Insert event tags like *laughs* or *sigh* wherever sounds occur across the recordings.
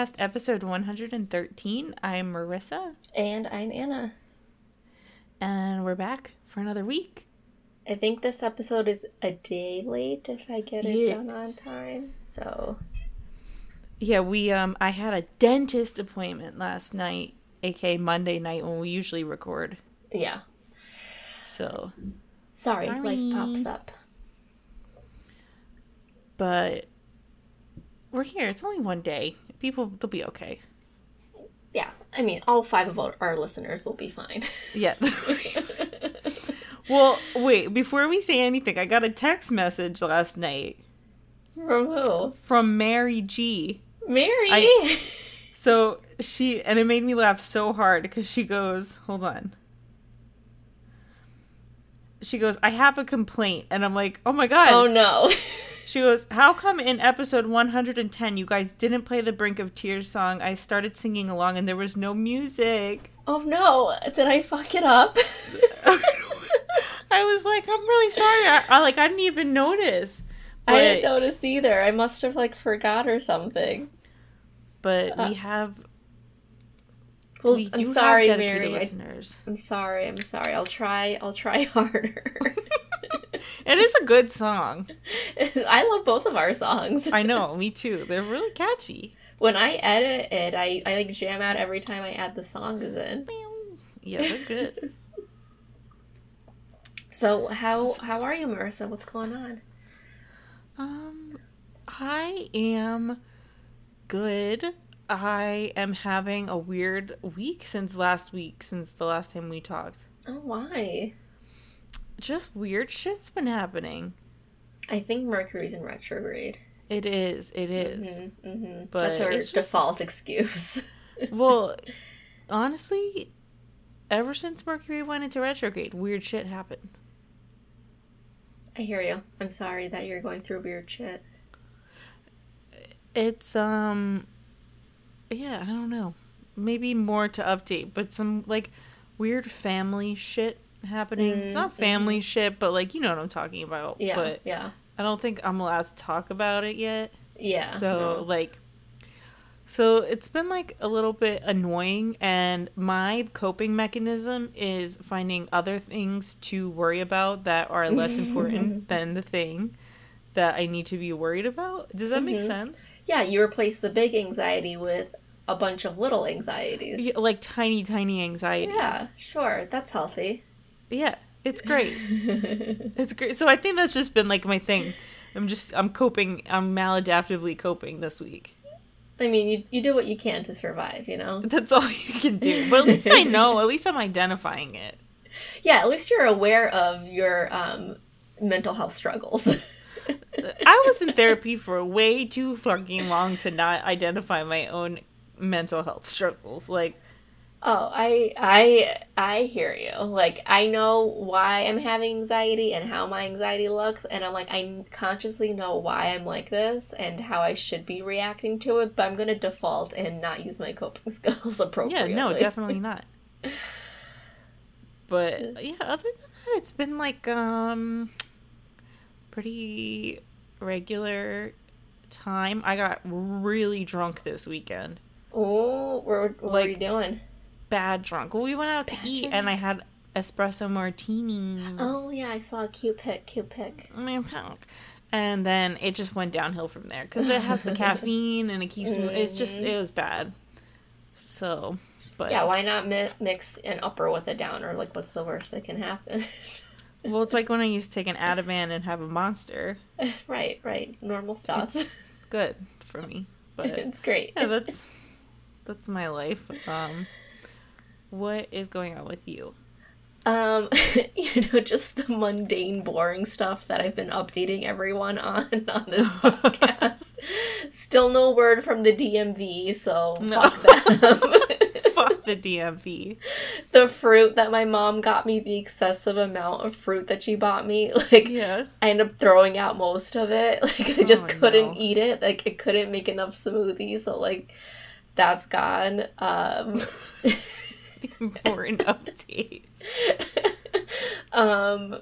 Podcast, episode 113. I'm Marissa, And I'm Anna. and we're back for another week. I think this episode is a day late if I get it Yeah. done on time. So, Yeah, we um I had a dentist appointment last night, aka Monday night when we usually record. yeah. So, Sorry, Sorry. life pops up. but we're here. It's only one day. People they'll be okay. Yeah. I mean, all five of our, listeners will be fine. Yeah. *laughs* *laughs* well, wait, before we say anything, I got a text message last night From who? from Mary G. Mary! I- *laughs* So she, and it made me laugh so hard because she goes, hold on. She goes, I have a complaint. And I'm like, oh my God. oh no. She goes, How come in episode 110 you guys didn't play the Brink of Tears song? I started singing along and there was no music. oh no. Did I fuck it up? *laughs* I was like, I'm really sorry. I, I like, I didn't even notice. I didn't notice either. I must have like forgot or something. But Uh, we have, Well, we I'm sorry, Mary. I. I'm sorry. I'm sorry. I'll try. I'll try *laughs* harder. *laughs* It is a good song. *laughs* I love both of our songs. I know, *laughs* me too. They're really catchy. When I edit it, I, I like jam out every time I add the songs in. Yeah, they're good. *laughs* So how how are you, Marissa? What's going on? Um, I am good. I am having a weird week since last week, since the last time we talked. Oh, why? Just weird shit's been happening. I think Mercury's in retrograde. It is, it is. Mm-hmm. But That's our just- default excuse. *laughs* Well, honestly, ever since Mercury went into retrograde, weird shit happened. I hear you. I'm sorry that you're going through weird shit. It's um yeah, I don't know. Maybe more to update, but some like weird family shit happening. it's not family shit, but like you know what I'm talking about. Yeah, But yeah, I don't think I'm allowed to talk about it yet. yeah. so no. like so it's been like a little bit annoying and my coping mechanism is finding other things to worry about that are less important *laughs* than the thing that I need to be worried about. Does that make Mhm. sense? yeah, you replace the big anxiety with a bunch of little anxieties. Yeah, like tiny, tiny anxieties. Yeah, sure. That's healthy. Yeah, it's great. *laughs* it's great. So I think that's just been like my thing. I'm just I'm coping. I'm maladaptively coping this week. I mean, you you do what you can to survive, you know. That's all you can do. But at least I know. *laughs* At least I'm identifying it. Yeah, at least you're aware of your um, mental health struggles. I was in *laughs* therapy for way too fucking long to not identify my own mental health struggles. Like, oh, I I I hear you. Like I know why I'm having anxiety and how my anxiety looks, and I'm like I consciously know why I'm like this and how I should be reacting to it, but I'm gonna default and not use my coping *laughs* skills appropriately. yeah, no, definitely not. *laughs* But yeah, other than that, it's been like um pretty regular time. I got really drunk this weekend. Oh, what, what were you doing? Bad drunk. Well, we went out to Bad eat drunk? and I had espresso martinis. Oh yeah, I saw a cute pic. Cute pic. And then it just went downhill from there because it has the *laughs* caffeine and it keeps. It's just it was bad. So, but Yeah, why not mi- mix an upper with a downer? Like, what's the worst that can happen? *laughs* well, it's like when I used to take an Ativan and have a monster. *laughs* right, right. Normal stuff. Good for me, but it's great. yeah, that's that's my life. Um, what is going on with you? Um, *laughs* you know, just the mundane, boring stuff that I've been updating everyone on *laughs* on this *laughs* podcast. Still no word from the DMV, so No. fuck them. Fuck the DMV. the fruit that my mom got me, the excessive amount of fruit that she bought me, like Yeah. I ended up throwing out most of it. Like I just Oh, couldn't no. eat it. Like I couldn't make enough smoothies, so like that's gone. Um *laughs* Important updates. um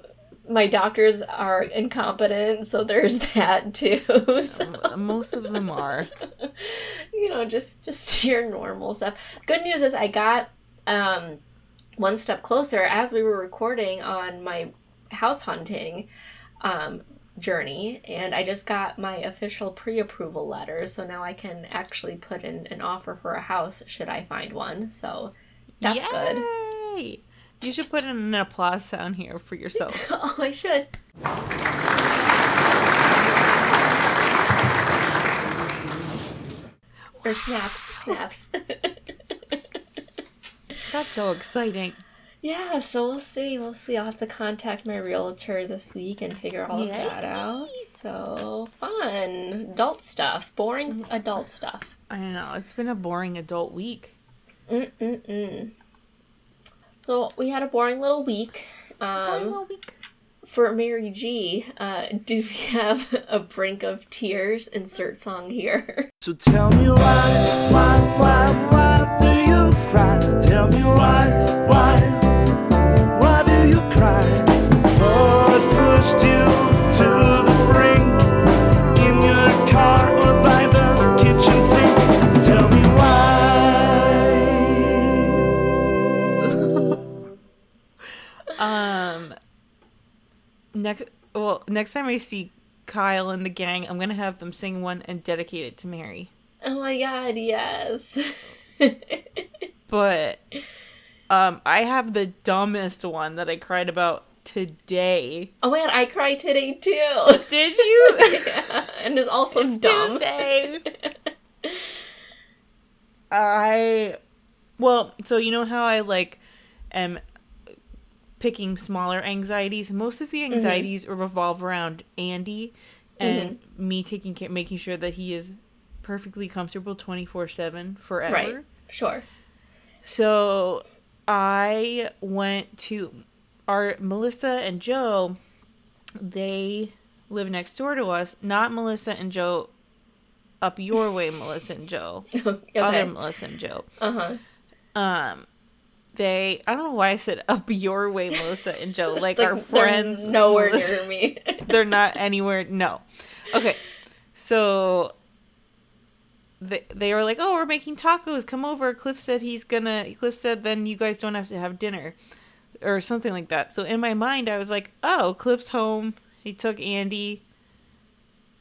my doctors are incompetent, so there's that too. *laughs* So, Most of them are. *laughs* you know, just just your normal stuff. Good news is I got um one step closer as we were recording on my house hunting um journey and I just got my official pre-approval letter so now I can actually put in an offer for a house should I find one. So that's good. Yay! You should put in an applause sound here for yourself. *laughs* oh, I should. Or snaps, snaps. *laughs* That's so exciting. yeah, so we'll see. We'll see. I'll have to contact my realtor this week and figure all of that out. So fun. Adult stuff. Boring adult stuff. I know. It's been a boring adult week. Mm-mm-mm. So we had a boring little week. Boring Um, little week. for Mary G, uh, do we have a brink of tears? Insert song here. *laughs* So tell me why, why, why, why do you cry? Tell me why, why, why do you cry? Next, well, next time I see Kyle and the gang, I'm gonna have them sing one and dedicate it to Mary. Oh my god, yes. *laughs* But, um, I have the dumbest one that I cried about today. oh my god, I cried today too. Did *laughs* you? yeah, and it's also It's dumb. Tuesday. *laughs* I well, so you know how I like am picking smaller anxieties. Most of the Mm-hmm. anxieties revolve around Andy and me taking care, making sure that he is perfectly comfortable twenty four seven forever. Right. Sure. So I went to our Melissa and Joe. They live next door to us. Not Melissa and Joe up your way, Melissa and Joe. *laughs* Other. Melissa and Joe. Uh huh. Um, they. I don't know why I said up your way, Melissa and Joe. *laughs* Like, our friends. nowhere Melissa- near me. *laughs* they're not anywhere. No. Okay. So they they were like, "Oh, we're making tacos. Come over." Cliff said he's gonna. Cliff said then you guys don't have to have dinner, or something like that. So in my mind, I was like, "Oh, Cliff's home. He took Andy."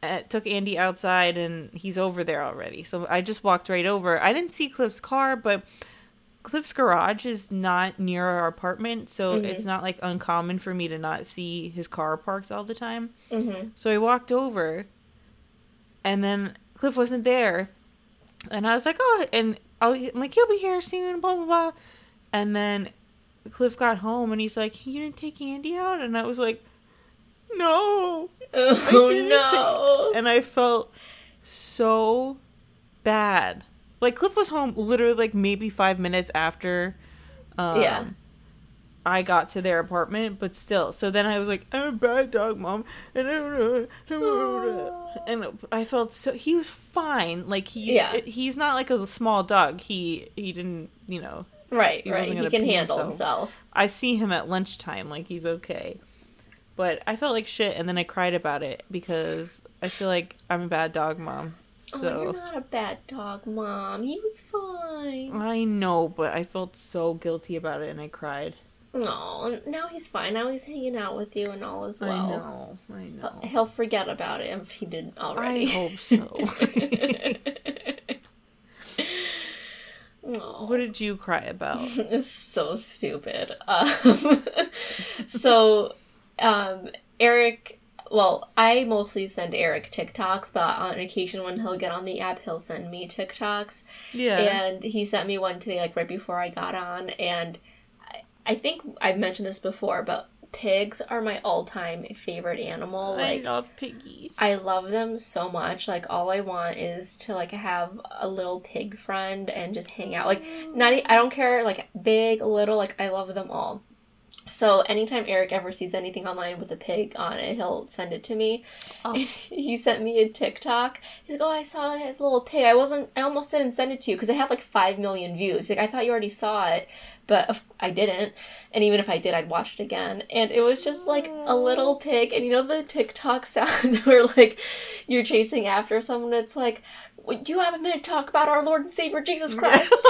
Uh, took Andy outside and he's over there already. So I just walked right over. I didn't see Cliff's car, but Cliff's garage is not near our apartment, so it's not like uncommon for me to not see his car parked all the time. hmm So I walked over, and then Cliff wasn't there, and I was like, "Oh," and I'll, I'm like, "He'll be here soon." Blah blah blah, and then Cliff got home, and he's like, "You didn't take Andy out," and I was like, "No," Oh no. and I felt so bad. Like Cliff was home literally like maybe five minutes after. Um, Yeah. I got to their apartment, but still. So then I was like, "I'm a bad dog, mom," and I felt so. He was fine. Like he's Yeah. he's not like a small dog. He he didn't you know. Right, He right. He can handle himself. himself. I see him at lunchtime, like he's okay. But I felt like shit, and then I cried about it because I feel like I'm a bad dog mom. Oh, you're not a bad dog, mom. He was fine. I know, but I felt so guilty about it, and I cried. Oh, now he's fine. Now he's hanging out with you and all as well. I know, I know. He'll forget about it if he didn't already. I hope *laughs* so. What did you cry about? *laughs* It's so stupid. Um, *laughs* so, um, Eric, well, I mostly send Eric TikToks, but on occasion when he'll get on the app, he'll send me TikToks. Yeah. And he sent me one today, like right before I got on. And I, I think I've mentioned this before, but pigs are my all time favorite animal. like I love piggies. I love them so much. Like all I want is to like have a little pig friend and just hang out. Like mm. not e- I don't care like big, little, like I love them all. So anytime Eric ever sees anything online with a pig on it, he'll send it to me. Oh. *laughs* he sent me a TikTok. He's like, "Oh, I saw his little pig. I wasn't. I almost didn't send it to you because it had like five million views. Like I thought you already saw it, but I didn't. And even if I did, I'd watch it again. And it was just like a little pig. And you know the TikTok *laughs* sound where like you're chasing after someone. It's like, well, you have a minute to talk about our Lord and Savior Jesus *laughs* Christ. *laughs*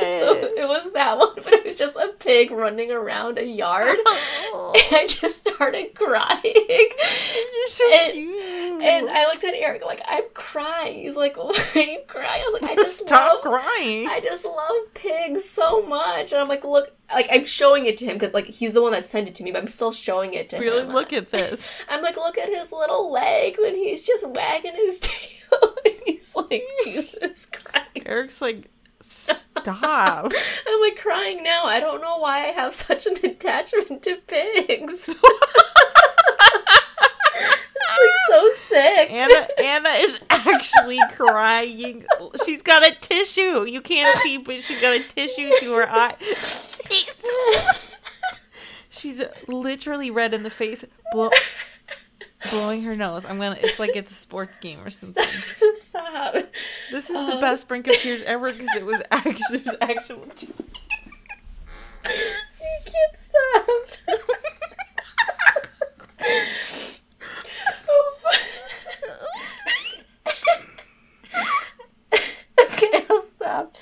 so it was that one, but it was just a pig running around a yard. and I just started crying. So And- cute. And I looked at Eric like, I'm crying. He's like, *laughs* why are you crying? I was like, I just Stop love crying. I just love pigs so much. And I'm like, look, like I'm showing it to him because like he's the one that sent it to me, but I'm still showing it to really him. Really, look at this. *laughs* I'm like, look at his little legs, and he's just wagging his *laughs* tail, and he's like, Jesus Christ. Eric's like, stop. I'm like crying now. I don't know why I have such an attachment to pigs. it's like so sick. Anna Anna is *laughs* actually crying. She's got a tissue. You can't see, but she's got a tissue to her eye. She's She's literally red in the face, blow, blowing her nose. I'm gonna. It's like it's a sports game or something. Stop. This is the Uh-huh. best brink of tears ever because it was actually it was actual. T- *laughs* You can't stop. *laughs* okay, I'll stop.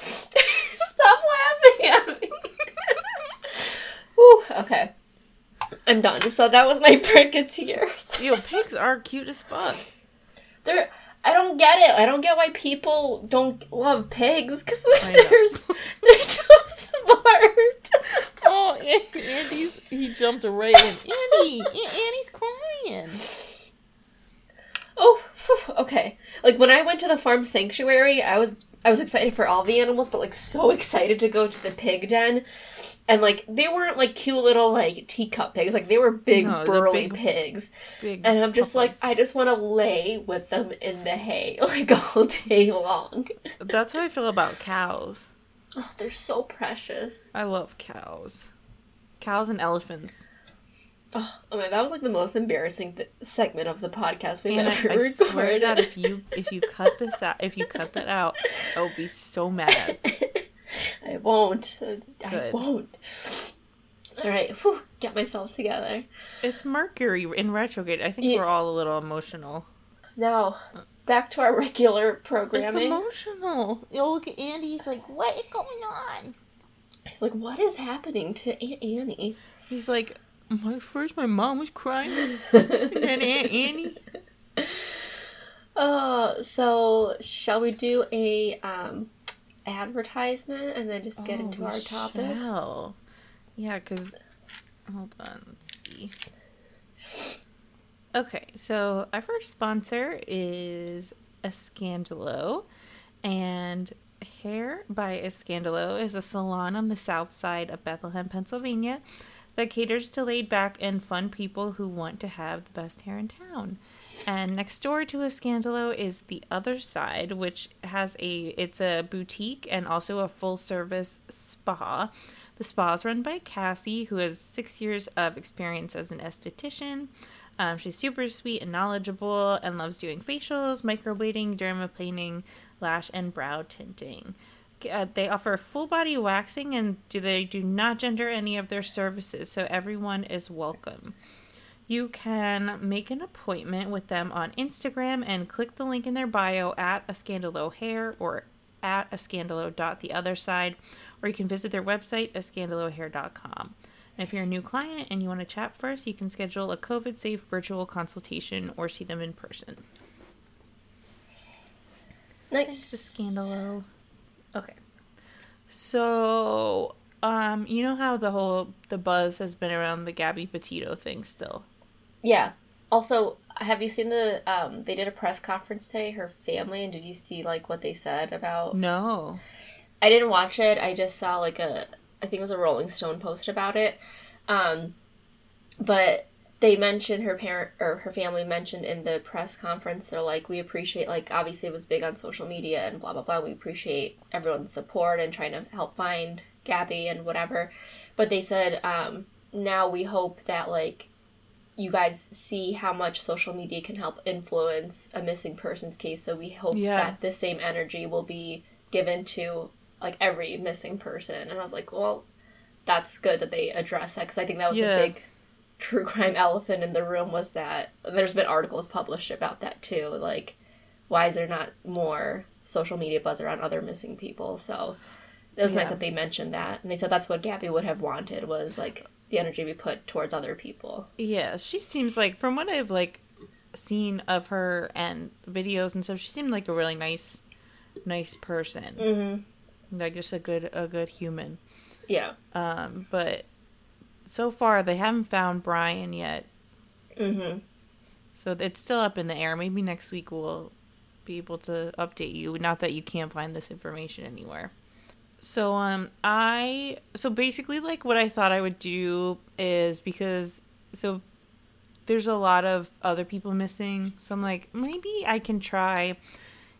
stop laughing at me. Whew, okay. I'm done. So that was my *laughs* tears. Yo, pigs are cute as fuck. They're I don't get it. I don't get why people don't love pigs because they're, *laughs* they're so smart. *laughs* Oh, and Andy's he jumped right in. Andy, Andy's crying. Oh, okay. Like when I went to the farm sanctuary, I was I was excited for all the animals, but like so *laughs* excited to go to the pig den. And like they weren't like cute little like teacup pigs, like they were big No, burly big- pigs. Big And I'm just like. I just want to lay with them in the hay *laughs* like all day long. That's how I feel about cows. Oh, they're so precious. I love cows. Cows and elephants. Oh, oh man, that was like the most embarrassing th- segment of the podcast we've And ever I, I swear to God, recorded. if you if you cut this out, if you cut that out, I will be so mad. *laughs* I won't. I won't. All right, whew, get myself together. It's Mercury in retrograde. I think Yeah. we're all a little emotional. Now, back to our regular It's programming. emotional. You look at Andy. He's like, "What is going on?" He's like, what is happening to Aunt Annie? He's like, "My first, my mom was crying, *laughs* and then Aunt Annie." Oh, so shall we do a um advertisement and then just get Oh, into our topics? shall. Yeah, because hold on, let's see. Okay, so our first sponsor is Escandalo, and Hair by Escandalo is a salon on the south side of Bethlehem, Pennsylvania, that caters to laid back and fun people who want to have the best hair in town. And next door to Escandalo is the other side, which has a it's a boutique and also a full service spa. The spa is run by Cassie, who has six years of experience as an esthetician. Um, she's super sweet and knowledgeable and loves doing facials, microblading, dermaplaning, lash and brow tinting. Uh, they offer full body waxing and do they do not gender any of their services, so everyone is welcome. You can make an appointment with them on Instagram and click the link in their bio at escandalo hair or at escandalo dot the other side, or you can visit their website, escandalohair.com. And if you're a new client and you want to chat first, you can schedule a COVID safe virtual consultation or see them in person. Nice. Thanks, Scandalo. Okay. So, um, you know how the whole the buzz has been around the Gabby Petito thing still. Yeah. Also, have you seen the um they did a press conference today, her family, and did you see like what they said about No. I didn't watch it. I just saw like a I think it was a Rolling Stone post about it. Um but they mentioned her parent or her family mentioned in the press conference they're like we appreciate like obviously it was big on social media and blah blah blah we appreciate everyone's support and trying to help find Gabby and whatever but they said um now we hope that like you guys see how much social media can help influence a missing persons case so we hope Yeah. that the same energy will be given to like every missing person, and I was like, well, that's good that they address that because I think that was Yeah. a big true crime elephant in the room was that there's been articles published about that too. Like, why is there not more social media buzz around other missing people? So it was nice that they mentioned that, and they said that's what Gabby would have wanted was like the energy we put towards other people. Yeah, she seems like from what I've like seen of her and videos and stuff, she seemed like a really nice, nice person. Mm-hmm. Like just a good, a good human. Yeah. Um, but so far they haven't found Brian yet, Mm-hmm. so it's still up in the air. Maybe next week we'll be able to update you. Not that you can't find this information anywhere. So um I so basically like what I thought I would do is because so there's a lot of other people missing. So I'm like maybe I can try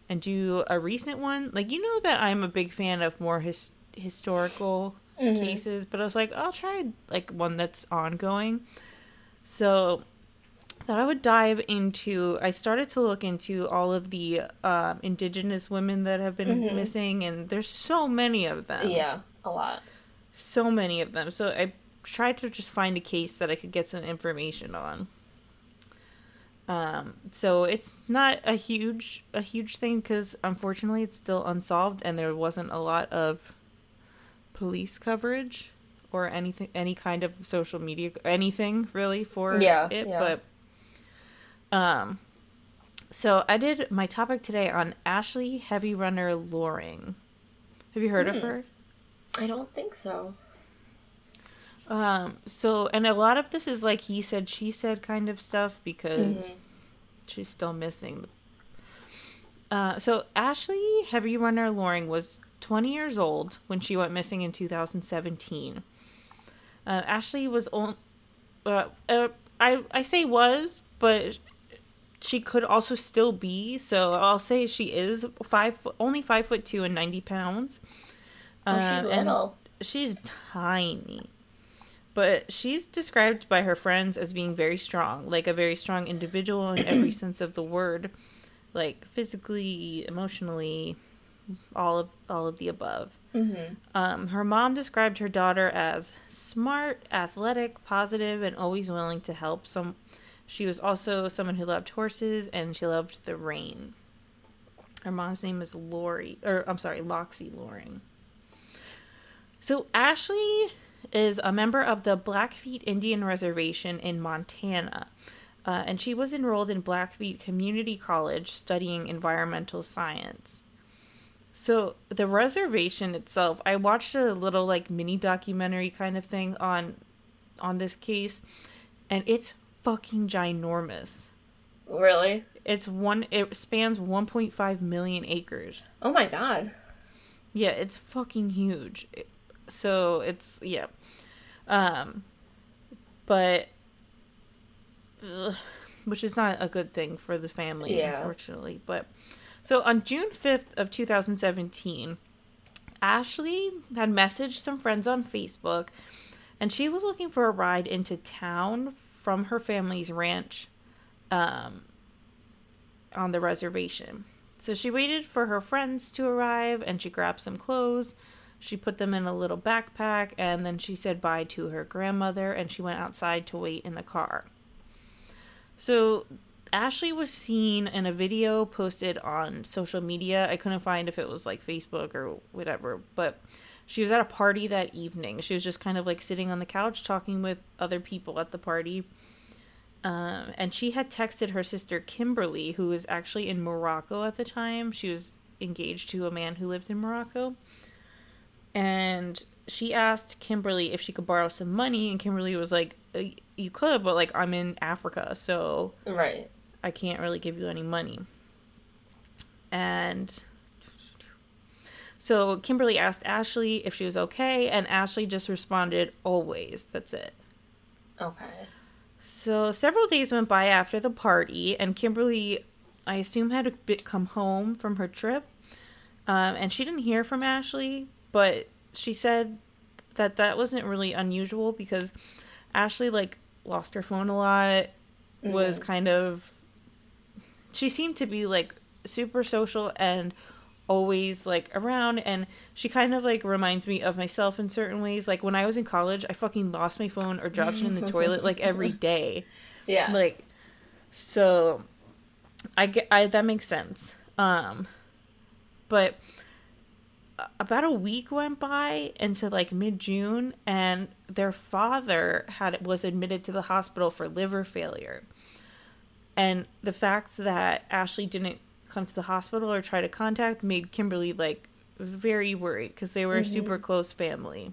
and do a recent one. Like you know that I'm a big fan of more his historical cases, but I was like I'll try like one that's ongoing. So that I would dive into. I started to look into all of the um, indigenous women that have been missing, and there's so many of them. Yeah, a lot. so many of them. So I tried to just find a case that I could get some information on. Um, so it's not a huge a huge thing because unfortunately it's still unsolved, and there wasn't a lot of police coverage or anything any kind of social media anything really for Yeah, it yeah. but um so i did my topic today on ashley heavy runner loring have you heard of Hmm. her I don't think so. um so and a lot of this is like he said she said kind of stuff because Mhm. she's still missing uh so ashley heavy runner loring was 20 years old when she went missing in 2017 uh, ashley was only, uh, uh, I, I say was but she could also still be. So i'll say she is five only five foot two and 90 pounds. Oh, she's Uh, little. she's tiny. But she's described by her friends as being very strong like a very strong individual in every *clears throat* sense of the word like physically emotionally all of all of the above Mm-hmm. um, her mom described her daughter as smart athletic positive and always willing to help some she was also someone who loved horses and she loved the rain her mom's name is lori or i'm sorry loxie loring so Ashley is a member of the Blackfeet Indian Reservation in Montana. Uh, and she was enrolled in Blackfeet Community College studying environmental science. So the reservation itself, I watched a little like mini documentary kind of thing on on this case, and it's fucking ginormous. Really? It's one. It spans 1.5 million acres. Oh my god. Yeah, it's fucking huge. So it's yeah. Um but ugh, which is not a good thing for the family Yeah. unfortunately, but so on June 5th of 2017, Ashley had messaged some friends on Facebook and she was looking for a ride into town from her family's ranch um on the reservation. So she waited for her friends to arrive and she grabbed some clothes. She put them in a little backpack and then she said bye to her grandmother and she went outside to wait in the car. So Ashley was seen in a video posted on social media. I couldn't find if it was like Facebook or whatever, but she was at a party that evening. She was just kind of like sitting on the couch talking with other people at the party. Um, and she had texted her sister Kimberly, who was actually in Morocco at the time. She was engaged to a man who lived in Morocco. And she asked Kimberly if she could borrow some money, and Kimberly was like, "Uh, "You could, but like I'm in Africa, so Right. I can't really give you any money." And so Kimberly asked Ashley if she was okay, and Ashley just responded, "Always." That's it. Okay. So several days went by after the party, and Kimberly, I assume, had a bit come home from her trip, um, and she didn't hear from Ashley, but she said that that wasn't really unusual because Ashley like lost her phone a lot, was kind of, she seemed to be like super social and always like around and she kind of like reminds me of myself in certain ways. Like when i was in college i fucking lost my phone or dropped it in the *laughs* toilet like every day. Yeah. like so i get i that makes sense. Um but about a week went by into like mid-june and their father had was admitted to the hospital for liver failure and the fact that ashley didn't come to the hospital or try to contact made kimberly like very worried because they were a super close family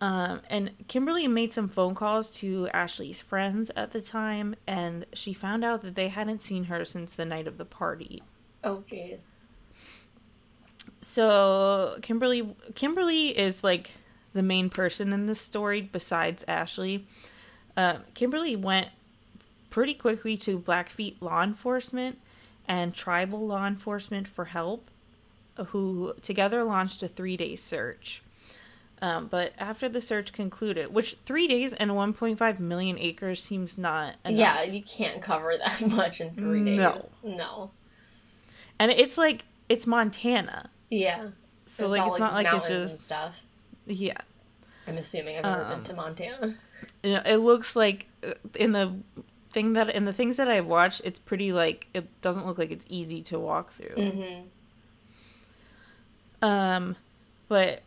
um, and Kimberly made some phone calls to Ashley's friends at the time, and she found out that they hadn't seen her since the night of the party. oh, jeez. So Kimberly, Kimberly is like the main person in this story besides Ashley. Uh, Kimberly went pretty quickly to Blackfeet law enforcement and tribal law enforcement for help, who together launched a three-day search. Um, but after the search concluded, which three days and 1.5 million acres seems not enough. Yeah, you can't cover that *laughs* much in three days. No. No. and it's like it's Montana, Yeah. so like it's not like it's just stuff. yeah. I'm assuming I've never Um, been to Montana. *laughs* you know, it looks like uh, in the thing that in the things that I've watched, it's pretty like it doesn't look like it's easy to walk through. Mm-hmm. Um, but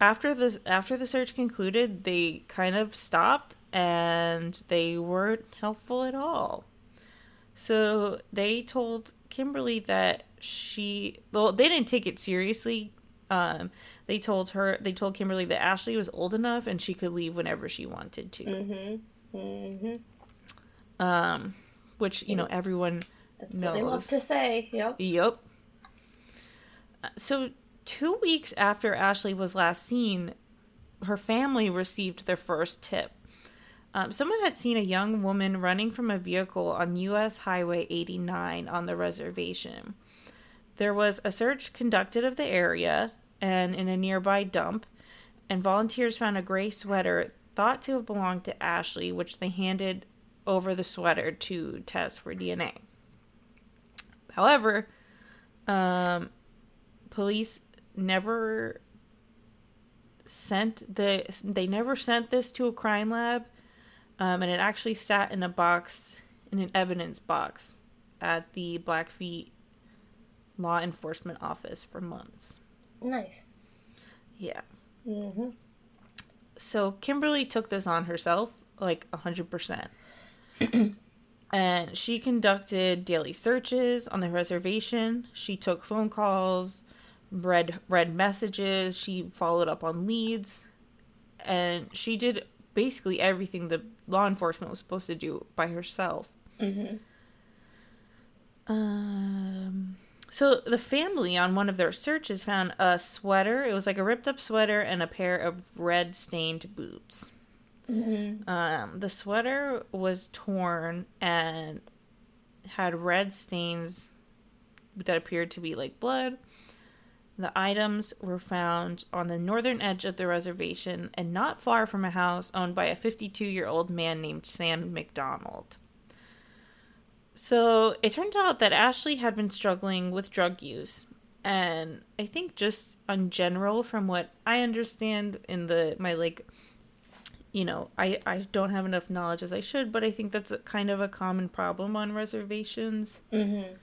after the after the search concluded, they kind of stopped and they weren't helpful at all. So they told Kimberly that she well they didn't take it seriously. Um, they told her they told Kimberly that Ashley was old enough and she could leave whenever she wanted to. Mm-hmm. Mm-hmm. Um, which you know everyone That's what they love to say. Yep. Yep. So two weeks after Ashley was last seen, her family received their first tip. Um, someone had seen a young woman running from a vehicle on U.S. Highway 89 on the reservation. There was a search conducted of the area and in a nearby dump, and volunteers found a gray sweater thought to have belonged to Ashley, which they handed over the sweater to test for DNA. However, um, police never sent the they never sent this to a crime lab, um, and it actually sat in a box in an evidence box at the Blackfeet law enforcement office for months. Nice. Yeah. Mm-hmm. So Kimberly took this on herself, like a hundred percent. *clears throat* And she conducted daily searches on the reservation. She took phone calls, read read messages, she followed up on leads, and she did basically everything the law enforcement was supposed to do by herself. Mm-hmm. Um, so the family on one of their searches found a sweater. It was like a ripped up sweater and a pair of red stained boots. Mm-hmm. Um, the sweater was torn and had red stains that appeared to be like blood. The items were found on the northern edge of the reservation and not far from a house owned by a 52 year old man named Sam McDonald. So it turned out that Ashley had been struggling with drug use. And I think just in general, from what I understand in the my like you know, I, I don't have enough knowledge as I should, but I think that's a, kind of a common problem on reservations. Mm-hmm.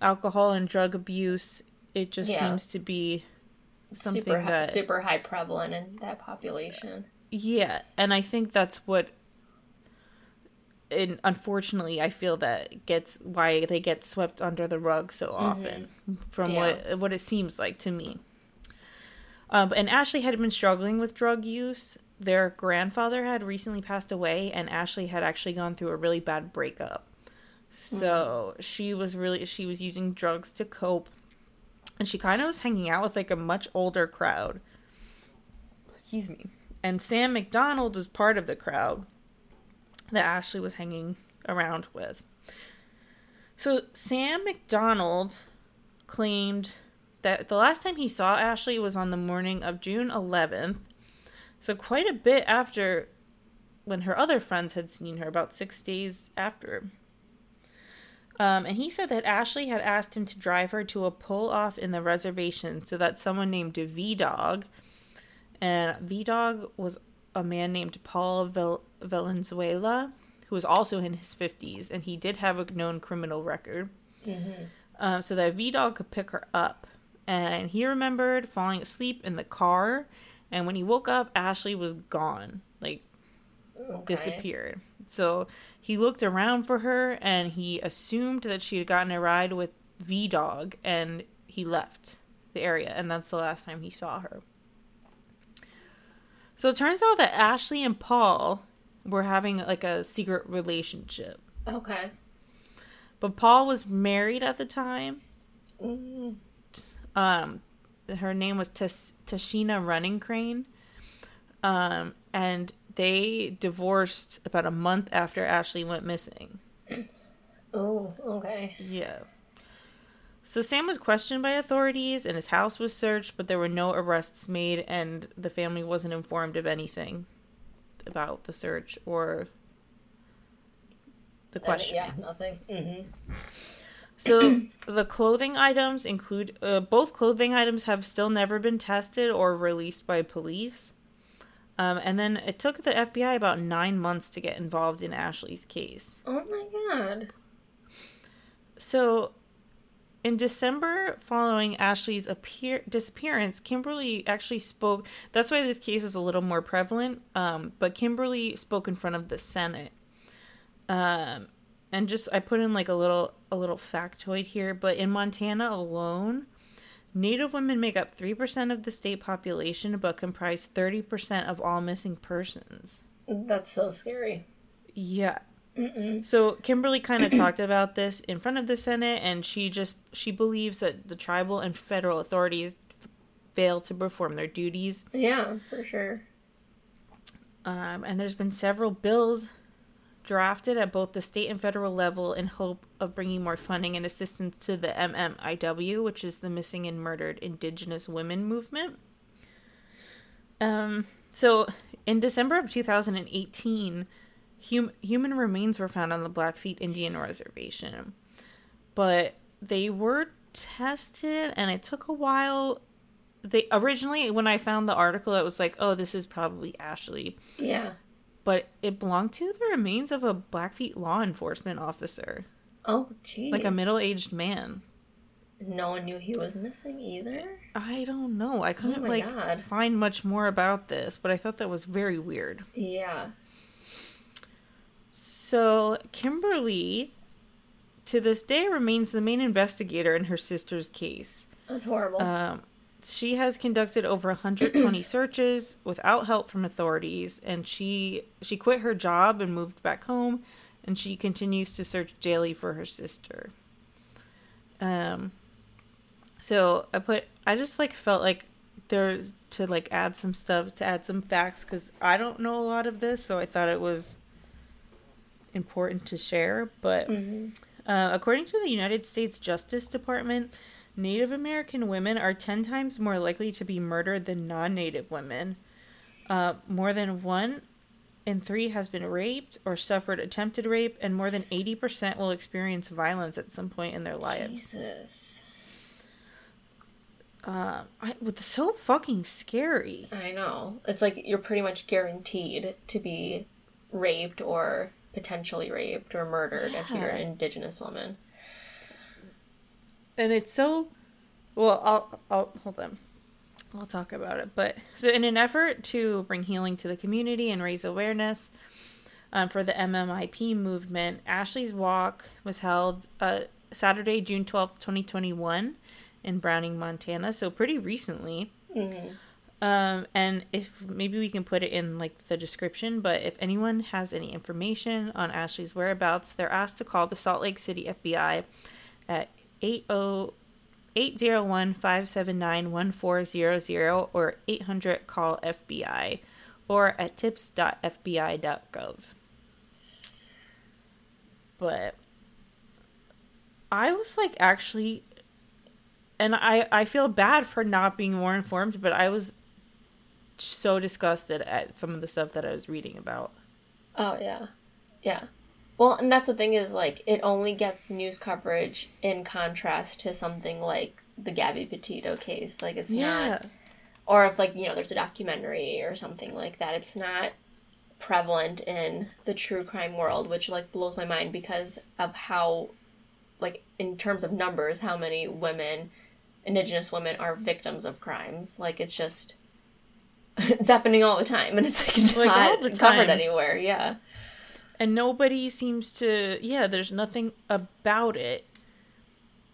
Alcohol and drug abuse, it just Yeah. seems to be something super high, that super high prevalent in that population. yeah, and I think that's what and unfortunately I feel that gets why they get swept under the rug so often from Yeah. what what it seems like to me. Um, and Ashley had been struggling with drug use. Their grandfather had recently passed away, and Ashley had actually gone through a really bad breakup. So hmm. she was really she was using drugs to cope, and she kind of was hanging out with like a much older crowd. Excuse me. And Sam McDonald was part of the crowd that Ashley was hanging around with. So Sam McDonald claimed that the last time he saw Ashley was on the morning of June 11th. So quite a bit after when her other friends had seen her, about six days after. Um, and he said that Ashley had asked him to drive her to a pull off in the reservation so that someone named V Dog, and V Dog was a man named Paul Val- Valenzuela, who was also in his 50s, and he did have a known criminal record. Um, so that V Dog could pick her up. And he remembered falling asleep in the car, and when he woke up, Ashley was gone. Like, Okay. disappeared. So he looked around for her and he assumed that she had gotten a ride with V Dog and he left the area and that's the last time he saw her. So it turns out that Ashley and Paul were having like a secret relationship. Okay. But Paul was married at the time. Mm, Um her name was Tas- Tashina Running Crane. Um and they divorced about a month after Ashley went missing. *coughs* Oh, okay. Yeah. So Sam was questioned by authorities and his house was searched, but there were no arrests made and the family wasn't informed of anything about the search or the Uh, question. yeah, nothing. hmm So the clothing items include uh, both clothing items have still never been tested or released by police. Um, and then it took the FBI about nine months to get involved in Ashley's case. Oh my god. So, in December following Ashley's appear- disappearance, Kimberly actually spoke. That's why this case is a little more prevalent. Um, but Kimberly spoke in front of the Senate. Um, and just I put in like a little a little factoid here. But in Montana alone, Native women make up three percent of the state population, but comprise thirty percent of all missing persons. That's so scary. Yeah. So Kimberly kind of *clears throat* talked about this in front of the Senate, and she just she believes that the tribal and federal authorities f- fail to perform their duties. Yeah, for sure. Um, and there's been several bills drafted at both the state and federal level in hope of bringing more funding and assistance to the MMIW, which is the Missing and Murdered Indigenous Women Movement. Um, so in December of 2018, hum- human remains were found on the Blackfeet Indian Reservation, but they were tested, and it took a while. They originally, when I found the article, it was like, "Oh, this is probably Ashley," Yeah. But it belonged to the remains of a Blackfeet law enforcement officer, Oh, jeez. like a middle-aged man. No one knew he was missing either. I don't know. I couldn't my like God. find much more about this, but I thought that was very weird. Yeah. So Kimberly, to this day, remains the main investigator in her sister's case. That's horrible. Um, she has conducted over 120 searches without help from authorities, and she she quit her job and moved back home, and she continues to search daily for her sister. Um. So I put I just like felt like there's to like add some stuff to add some facts because I don't know a lot of this, so I thought it was important to share. But Mhm. uh, according to the United States Justice Department, Native American women are 10 times more likely to be murdered than non Native women. Uh, more than one in three has been raped or suffered attempted rape, and more than 80% will experience violence at some point in their lives. Jesus. Uh, I, it's so fucking scary. I know. It's like you're pretty much guaranteed to be raped or potentially raped or murdered if you're an indigenous woman. And it's so well i'll i'll hold on. I'll talk about it. But so in an effort to bring healing to the community and raise awareness um, for the mmip movement ashley's walk was held uh, saturday june 12th 2021 in browning montana. So pretty recently. Mhm. um, and if maybe we can put it in like the description, but if anyone has any information on Ashley's whereabouts, they're asked to call the Salt Lake City FBI at oh, 80 801-579-1400 or 800 call FBI or at tips.fbi.gov. But I was like actually and I I feel bad for not being more informed, but I was so disgusted at some of the stuff that I was reading about. Oh yeah. Yeah. Well, and that's the thing is like it only gets news coverage in contrast to something like the Gabby Petito case. Like it's not or if like, you know, there's a documentary or something like that. It's not prevalent in the true crime world, which like blows my mind because of how like in terms of numbers, how many women, indigenous women are victims of crimes. Like it's just *laughs* it's happening all the time and it's like Like, not covered anywhere. Yeah. And nobody seems to yeah there's nothing about it.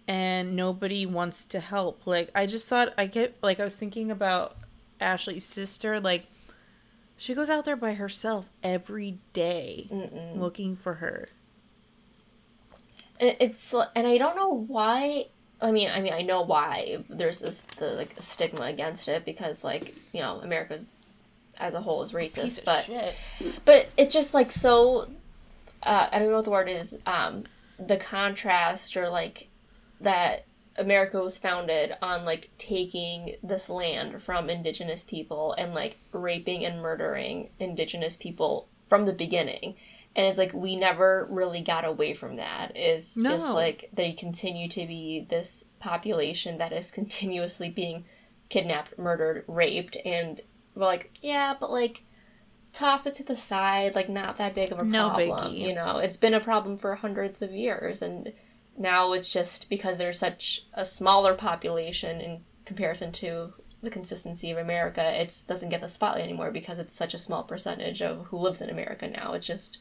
And nobody wants to help. Like i just thought i get like i was thinking about ashley's sister like she goes out there by herself every day looking for her. It's and I don't know why. I mean, I mean, I know why there's this the like stigma against it because like you know America as a whole is racist, but shit but it's just like so. Uh, I don't know what the word is. Um, the contrast or like that America was founded on like taking this land from indigenous people and like raping and murdering indigenous people from the beginning. And it's like we never really got away from that. Is just like they continue to be this population that is *laughs* continuously being kidnapped, murdered, raped, and we're like, yeah, but like toss it to the side, like not that big of a No problem. biggie. You know, it's been a problem for hundreds of years, and now it's just because there's such a smaller population in comparison to the consistency of America, it doesn't get the spotlight anymore because it's such a small percentage of who lives in America now. It's just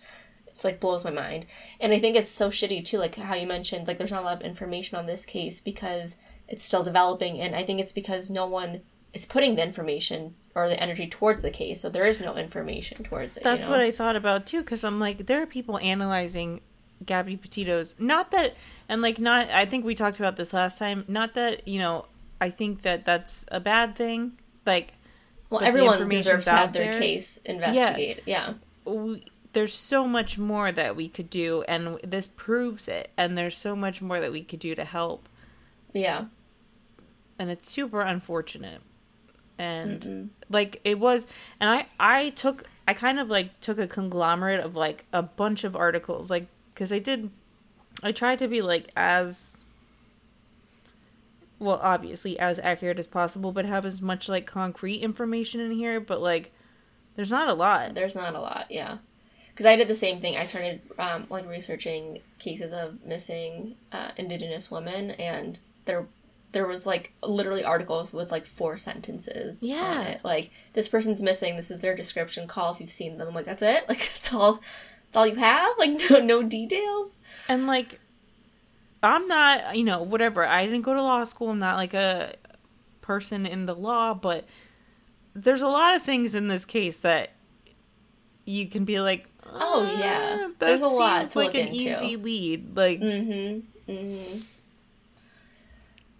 it's like blows my mind. And I think it's so shitty too, like how you mentioned, like there's not a lot of information on this case because it's still developing and I think it's because no one is putting the information or the energy towards the case, so there is no information towards it. you That's know? what I thought about too, because I'm like, there are people analyzing Gabby Petito's. Not that, and like, not. I think we talked about this last time. Not that you know. I think that that's a bad thing. Like, Well, everyone deserves to have their there. case investigated. Yeah. we, there's so much more that we could do, and this proves it. And there's so much more that we could do to help, Yeah. and it's super unfortunate. And like it was, and I I took I kind of like took a conglomerate of like a bunch of articles, like because I did I tried to be like as well, obviously as accurate as possible, but have as much like concrete information in here. But like, there's not a lot. There's not a lot, yeah. Because I did the same thing. I started um, like researching cases of missing uh, Indigenous women, and there there was like literally articles with like four sentences. Yeah. like this person's missing. This is their description. Call if you've seen them. I'm like, that's it. *laughs* Like that's all. That's all you have. Like *laughs* no no details. And like, I'm not, you know, whatever. I didn't go to law school. I'm not like a person in the law, but there's a lot of things in this case that you can be like, Oh, yeah. "Ah, that There's a lot seems like an into." easy lead. Like, Mm-hmm. Mm-hmm.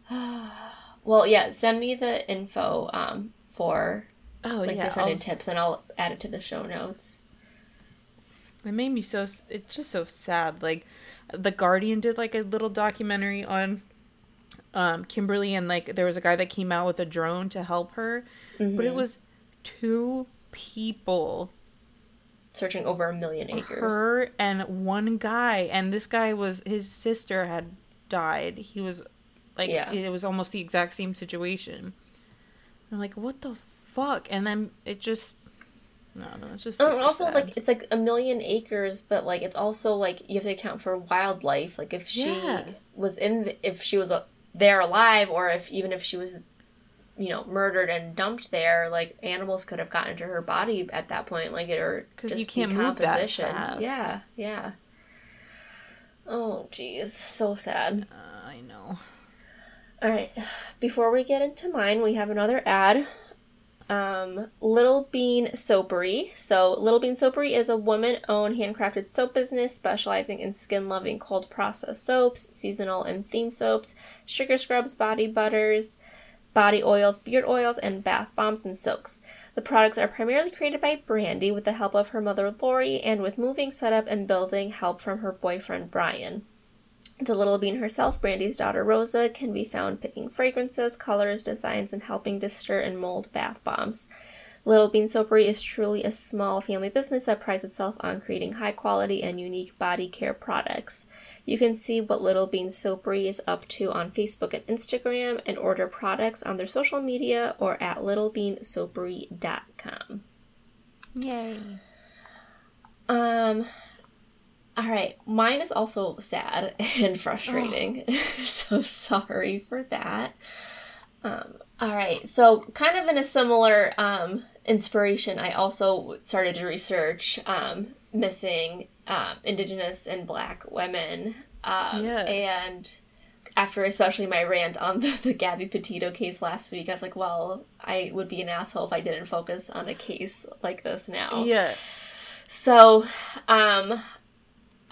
*sighs* well, yeah. Send me the info um, for oh like yeah, to send I'll in tips, and I'll add it to the show notes. It made me so. It's just so sad. Like, the Guardian did like a little documentary on um Kimberly, and like there was a guy that came out with a drone to help her, but it was two people, Searching over a million acres. her and one guy, and this guy was his sister had died. He was like, Yeah. it was almost the exact same situation. I'm like, what the fuck? And then it just. No, no, it's just. And also, sad. like it's like a million acres, but like it's also like you have to account for wildlife. Like if she Yeah. was in, the, if she was uh, there alive, or if even if she was, you know, murdered and dumped there, like animals could have gotten into her body at that point, like it or 'Cause just you can't move that decomposition. fast. Yeah, yeah. Oh, jeez, so sad. Uh, I know. All right. Before we get into mine, we have another ad. Um, Little Bean Soapery. So, Little Bean Soapery is a woman owned handcrafted soap business specializing in skin loving cold process soaps, seasonal and theme soaps, sugar scrubs, body butters, body oils, beard oils, and bath bombs and soaks. The products are primarily created by Brandy with the help of her mother Lori and with moving, setup, and building help from her boyfriend Brian. The little bean herself, Brandy's daughter Rosa, can be found picking fragrances, colors, designs, and helping to stir and mold bath bombs. Little Bean Soapery is truly a small family business that prides itself on creating high quality and unique body care products. You can see what Little Bean Soapery is up to on Facebook and Instagram and order products on their social media or at littlebeansoapery.com. Yay. Um all right, mine is also sad *laughs* and frustrating. *laughs* so sorry for that. Um all right, so kind of in a similar um inspiration, I also started to research um missing um indigenous and black women. Um Yeah. and after especially my rant on *laughs* the, the Gabby Petito case last week, I was like, well, I would be an asshole if I didn't focus on a case like this now. Yeah. So, um,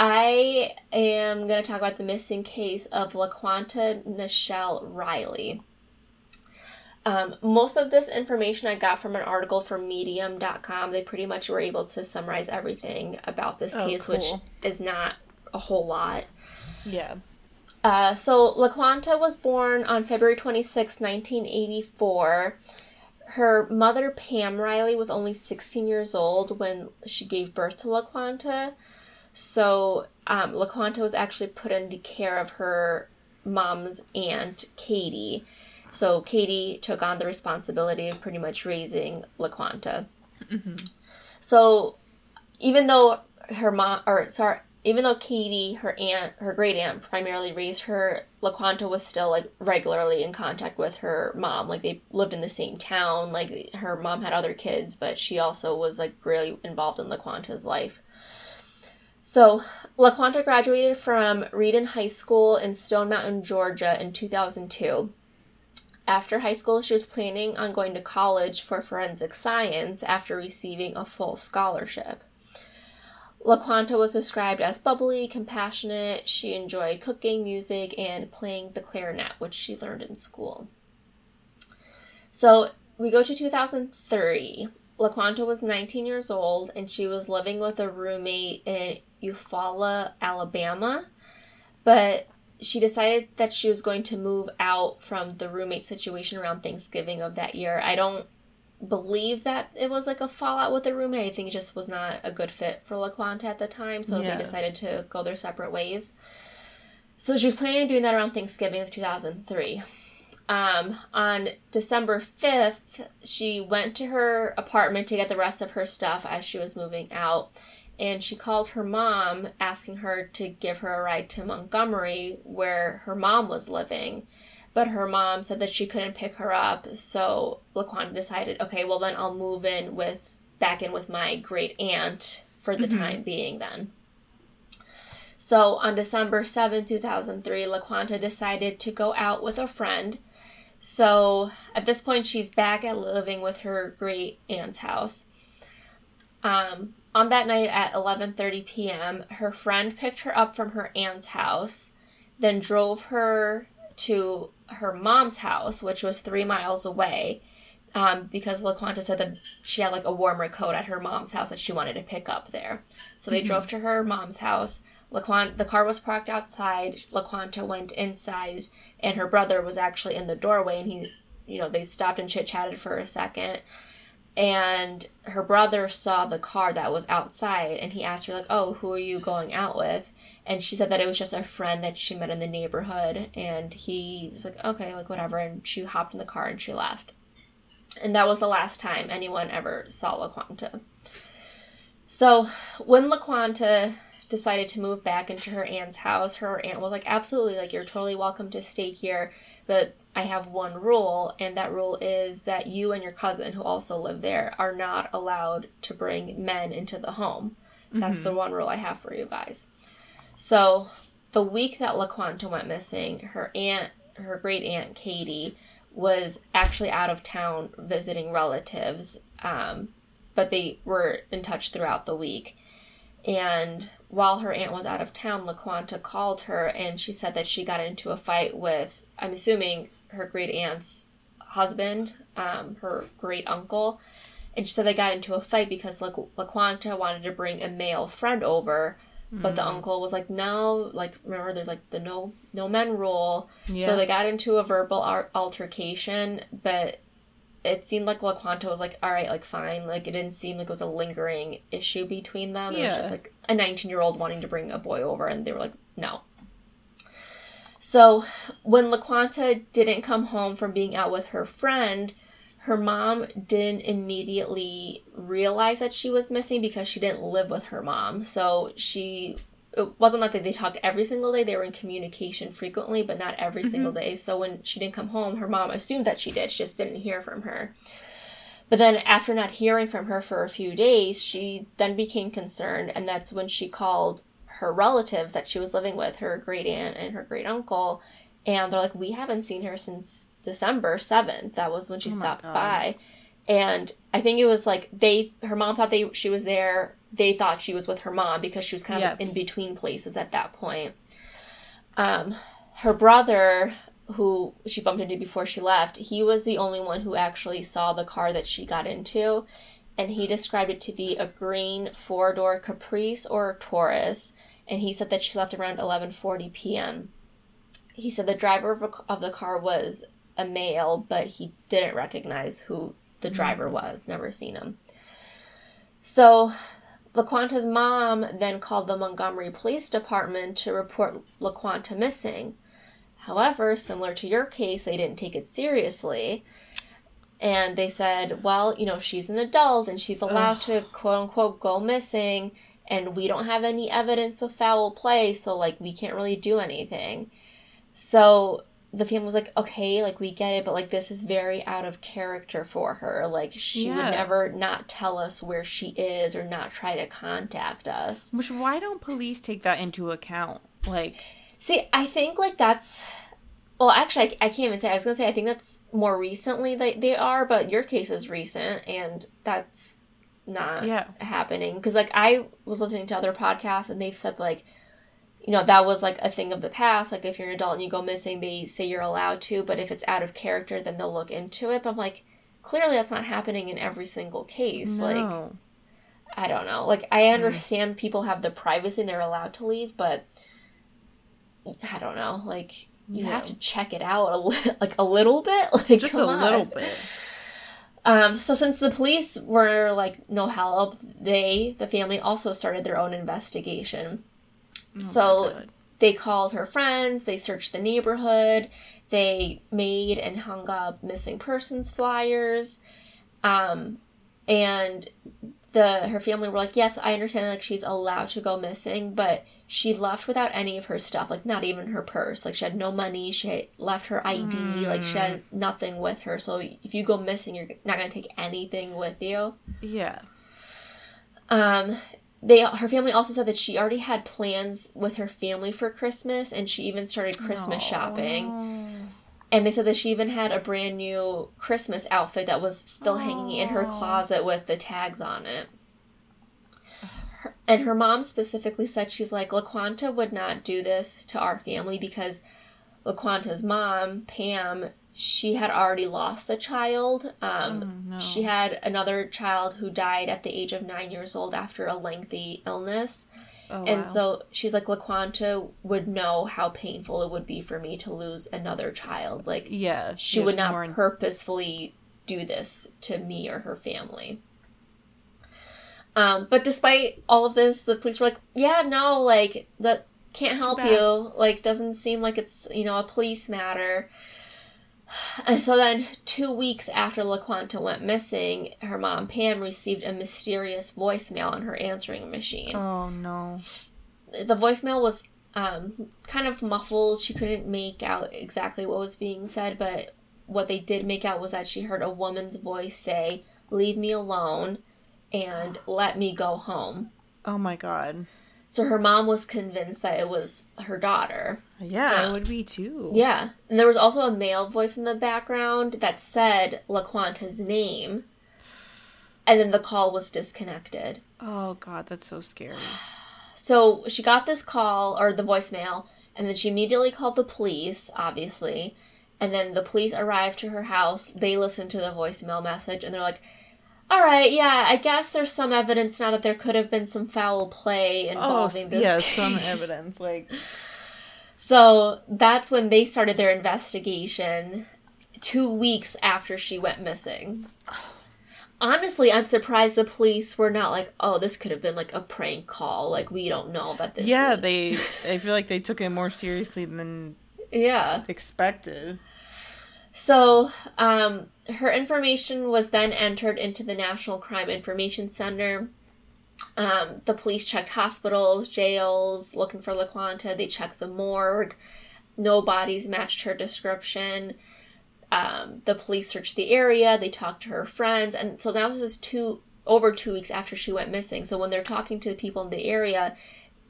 I am going to talk about the missing case of LaQuanta Nichelle Riley. Um, most of this information I got from an article from Medium.com. They pretty much were able to summarize everything about this Oh, case, which is not a whole lot. Yeah. Uh, so LaQuanta was born on February 26, 1984. Her mother, Pam Riley, was only 16 years old when she gave birth to LaQuanta. So um, LaQuanta was actually put in the care of her mom's aunt, Katie. So Katie took on the responsibility of pretty much raising LaQuanta. So even though her mom, or sorry, even though Katie, her aunt, her great aunt, primarily raised her, LaQuanta was still like regularly in contact with her mom. Like they lived in the same town. Like her mom had other kids, but she also was like really involved in LaQuanta's life. So LaQuanta graduated from Redan High School in Stone Mountain, Georgia, in 2002. After high school, she was planning on going to college for forensic science after receiving a full scholarship. LaQuanta was described as bubbly, compassionate. She enjoyed cooking, music, and playing the clarinet, which she learned in school. So we go to 2003. LaQuanta was 19 years old and she was living with a roommate in Eufaula, Alabama. But she decided that she was going to move out from the roommate situation around Thanksgiving of that year. I don't believe that it was like a fallout with the roommate. I think it just was not a good fit for LaQuanta at the time, so Yeah. they decided to go their separate ways. So she was planning on doing that around Thanksgiving of 2003. Um, on December 5th, she went to her apartment to get the rest of her stuff as she was moving out. And she called her mom asking her to give her a ride to Montgomery, where her mom was living. But her mom said that she couldn't pick her up, so LaQuanta decided, okay, well then I'll move in with back in with my great aunt for the time being then. So on December 7, 2003, LaQuanta decided to go out with a friend. So at this point, she's back at living with her great aunt's house. Um, on that night at 11:30 p.m., her friend picked her up from her aunt's house, then drove her to her mom's house, which was three miles away, um, because LaQuanta said that she had like a warmer coat at her mom's house that she wanted to pick up there. So they drove to her mom's house. LaQuanta, the car was parked outside. LaQuanta went inside, and her brother was actually in the doorway. And he, you know, they stopped and chit chatted for a second. And her brother saw the car that was outside, and he asked her like, "Oh, who are you going out with?" And she said that it was just a friend that she met in the neighborhood. And he was like, "Okay, like whatever." And she hopped in the car and she left. And that was the last time anyone ever saw LaQuanta. So when LaQuanta decided to move back into her aunt's house, her aunt was like, absolutely, like, you're totally welcome to stay here, but I have one rule, and that rule is that you and your cousin, who also live there, are not allowed to bring men into the home. That's the one rule I have for you guys. So the week that LaQuanta went missing, her aunt, her great aunt Katie, was actually out of town visiting relatives, um, but they were in touch throughout the week. And while her aunt was out of town, LaQuanta called her and she said that she got into a fight with, I'm assuming, her great aunt's husband, um, her great uncle. And she said they got into a fight because La- LaQuanta wanted to bring a male friend over, but the uncle was like, no, like, remember, there's like the no no men rule. Yeah. So they got into a verbal ar- altercation, but it seemed like LaQuanta was like, all right, like fine. Like it didn't seem like it was a lingering issue between them. It was just like a 19 year old wanting to bring a boy over, and they were like, no. So when LaQuanta didn't come home from being out with her friend, her mom didn't immediately realize that she was missing because she didn't live with her mom. So she it wasn't like they talked every single day. They were in communication frequently, but not every mm-hmm. single day. So when she didn't come home, her mom assumed that she did. She just didn't hear from her. But then after not hearing from her for a few days, she then became concerned, and that's when she called her relatives that she was living with, her great aunt and her great uncle, and they're like, "We haven't seen her since December seventh. That was when she Oh stopped God. by." And I think it was like they, her mom thought they she was there. They thought she was with her mom because she was kind of Yep. in between places at that point. Um, her brother, who she bumped into before she left, he was the only one who actually saw the car that she got into, and he described it to be a green four door Caprice or Taurus, and he said that she left around 11:40 p.m. He said the driver of, a, of the car was a male, but he didn't recognize who the hmm. driver was. Never seen him. So LaQuanta's mom then called the Montgomery Police Department to report LaQuanta missing. However, similar to your case, they didn't take it seriously. And they said, well, you know, she's an adult and she's allowed to quote unquote go missing, and we don't have any evidence of foul play, so like we can't really do anything. So the family was like, okay, like we get it, but like this is very out of character for her. Like she Yeah. would never not tell us where she is or not try to contact us. Which why don't police take that into account? Like, See, I think like that's well, actually, I, I can't even say. I was gonna say I think that's more recently that they are, but your case is recent, and that's not Yeah. happening. Because like I was listening to other podcasts and they've said like you know that was like a thing of the past. Like if you're an adult and you go missing they say you're allowed to but if it's out of character then they'll look into it. But i'm like clearly that's not happening in every single case. Like i don't know. Like i mm. understand people have the privacy and they're allowed to leave but i don't know. Like you have to check it out a li- *laughs* like a little bit? Like just a little bit. Um, so since the police were like no help, they, the family, also started their own investigation. Oh So- They called her friends, they searched the neighborhood, they made and hung up missing persons flyers. Um, and the her family were like, Yes, I understand like she's allowed to go missing, but she left without any of her stuff, like not even her purse. Like she had no money, she left her ID, like she had nothing with her. So if you go missing, you're not gonna take anything with you. yeah. Um, they her family also said that she already had plans with her family for Christmas, and she even started Christmas Aw. shopping. And they said that she even had a brand new Christmas outfit that was still hanging in her closet with the tags on it. And her mom specifically said she's like LaQuanta would not do this to our family because LaQuanta's mom, Pam, she had already lost a child. Um, Oh, no. She had another child who died at the age of nine years old after a lengthy illness. Oh, And wow. so she's like, LaQuanta would know how painful it would be for me to lose another child. Like, yeah, she would not more purposefully do this to me or her family. Um, but despite all of this, the police were like, yeah, no, like, that can't help you. Like, doesn't seem like it's, you know, a police matter. *sighs* And so then, two weeks after LaQuanta went missing, her mom, Pam, received a mysterious voicemail on her answering machine Oh no. the voicemail was um, kind of muffled. She couldn't make out exactly what was being said, but what they did make out was that she heard a woman's voice say, Leave me alone and let me go home. Oh my god. So her mom was convinced that it was her daughter. Yeah, Yeah. I would be too. Yeah. And there was also a male voice in the background that said LaQuanta's name. And then the call was disconnected. Oh god, that's so scary. *sighs* So she got this call or the voicemail, and then she immediately called the police, obviously. And then the police arrived to her house. They listened to the voicemail message, and they're like, "All right, yeah, I guess there's some evidence now that there could have been some foul play Oh, involving s- this." yeah, some evidence. Like, *laughs* So that's when they started their investigation two weeks after she went missing. Honestly, I'm surprised the police were not like, "Oh, this could have been like a prank call. Like we don't know that this." yeah, is- they. I feel like they took it more seriously than yeah. expected. So, um, her information was then entered into the National Crime Information Center. Um, the police checked hospitals, jails, looking for LaQuanta. They checked the morgue. No bodies matched her description. Um, the police searched the area. They talked to her friends, and so now this is two over two weeks after she went missing. So when they're talking to the people in the area,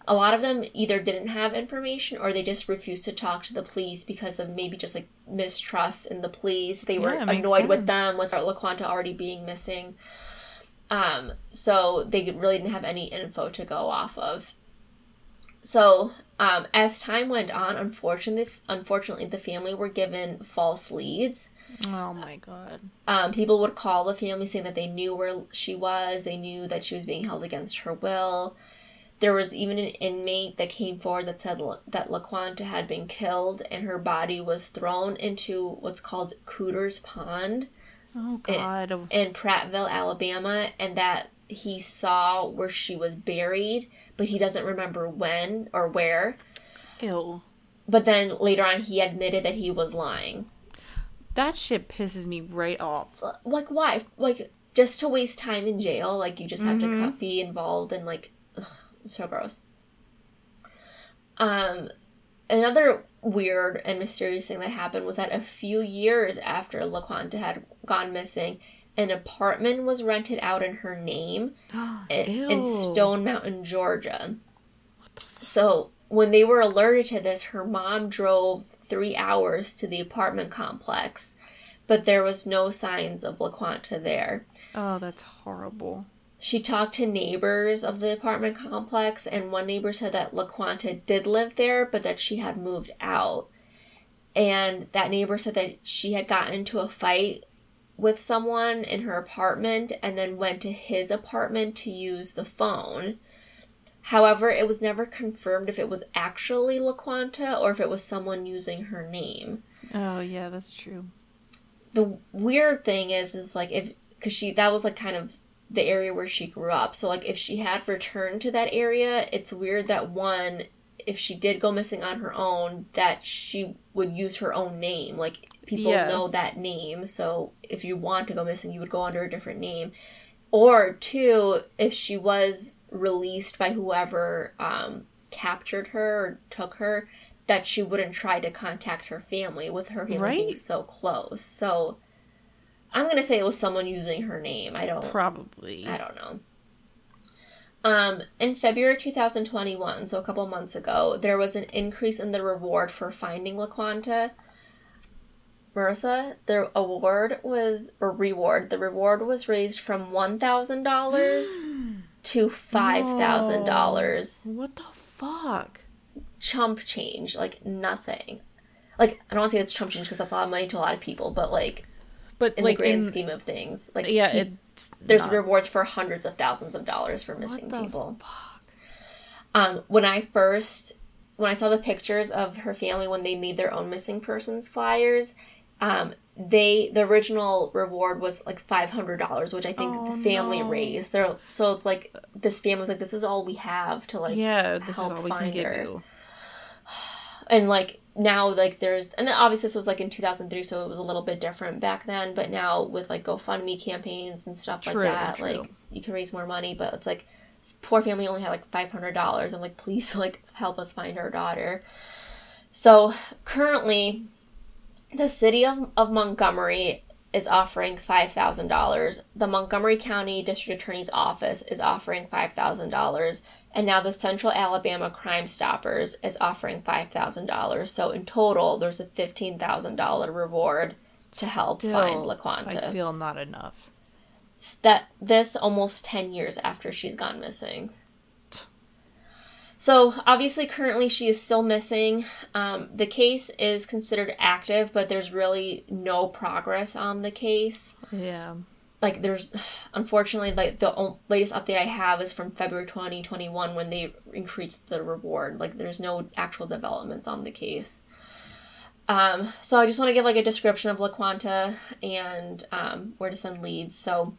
a lot of them either didn't have information or they just refused to talk to the police because of maybe just like mistrust in the police. They were Yeah, makes annoyed with them with LaQuanta already being missing. Um, so they really didn't have any info to go off of. So um, as time went on, unfortunately, unfortunately, the family were given false leads. Oh my god. Um, people would call the family saying that they knew where she was, they knew that she was being held against her will. There was even an inmate that came forward that said La- that LaQuanta had been killed and her body was thrown into what's called Cooter's Pond Oh god. in Prattville, Alabama, and that he saw where she was buried, but he doesn't remember when or where. Ew. But then later on, he admitted that he was lying. That shit pisses me right off. like why like just to waste time in jail like you just have to Mm-hmm. co- be involved in like ugh, so gross um another weird and mysterious thing that happened was that a few years after laquanta had gone missing an apartment was rented out in her name *gasps* i- in stone mountain georgia. So when they were alerted to this her mom drove three hours to the apartment complex but there was no signs of laquanta there. Oh, that's horrible. She talked to neighbors of the apartment complex, and one neighbor said that LaQuanta did live there, but that she had moved out. And that neighbor said that she had gotten into a fight with someone in her apartment and then went to his apartment to use the phone. However, it was never confirmed if it was actually LaQuanta or if it was someone using her name Oh yeah, that's true. the weird thing is is like if because she that was like kind of the area where she grew up. So like if she had returned to that area it's weird that one if she did go missing on her own that she would use her own name. Like people Yeah. know that name. So if you want to go missing you would go under a different name. Or two if she was released by whoever um, captured her or took her that she wouldn't try to contact her family with her family being so close. So i'm gonna say it was someone using her name i don't Probably. I don't know. Um, in February 2021, so a couple months ago, there was an increase in the reward for finding LaQuanta. Marissa, the award was, or reward, the reward was raised from $1,000 *gasps* to $5,000. What the fuck? Chump change, like nothing. Like, I don't want to say it's chump change because that's a lot of money to a lot of people, but like, But in like the grand in, scheme of things, like, yeah, pe- it's there's not- rewards for hundreds of thousands of dollars for missing people. Um, when I first, when I saw the pictures of her family when they made their own missing persons flyers, um, they the original reward was like five hundred dollars, which I think Oh, the family no. raised. They're, so it's like this family was like, this is all we have to like yeah, this is help all we can find give her. you. and like now like there's and then obviously this was like in 2003 so it was a little bit different back then but now with like gofundme campaigns and stuff True, like that true. like you can raise more money but it's like this poor family only had like $500 i'm like please *laughs* like help us find our daughter. So currently the city of, of montgomery is offering $5000 the montgomery county district attorney's office is offering $5000 and now the Central Alabama Crime Stoppers is offering $5,000. So in total, there's a $15,000 reward to help find LaQuanta. I feel not enough. that this almost 10 years after she's gone missing. So obviously, currently she is still missing. Um, the case is considered active, but there's really no progress on the case. Yeah. Like there's *sighs* unfortunately like the latest update i have is from february 2021 when they increased the reward like there's no actual developments on the case Um, so I just want to give like a description of LaQuanta and um, where to send leads. So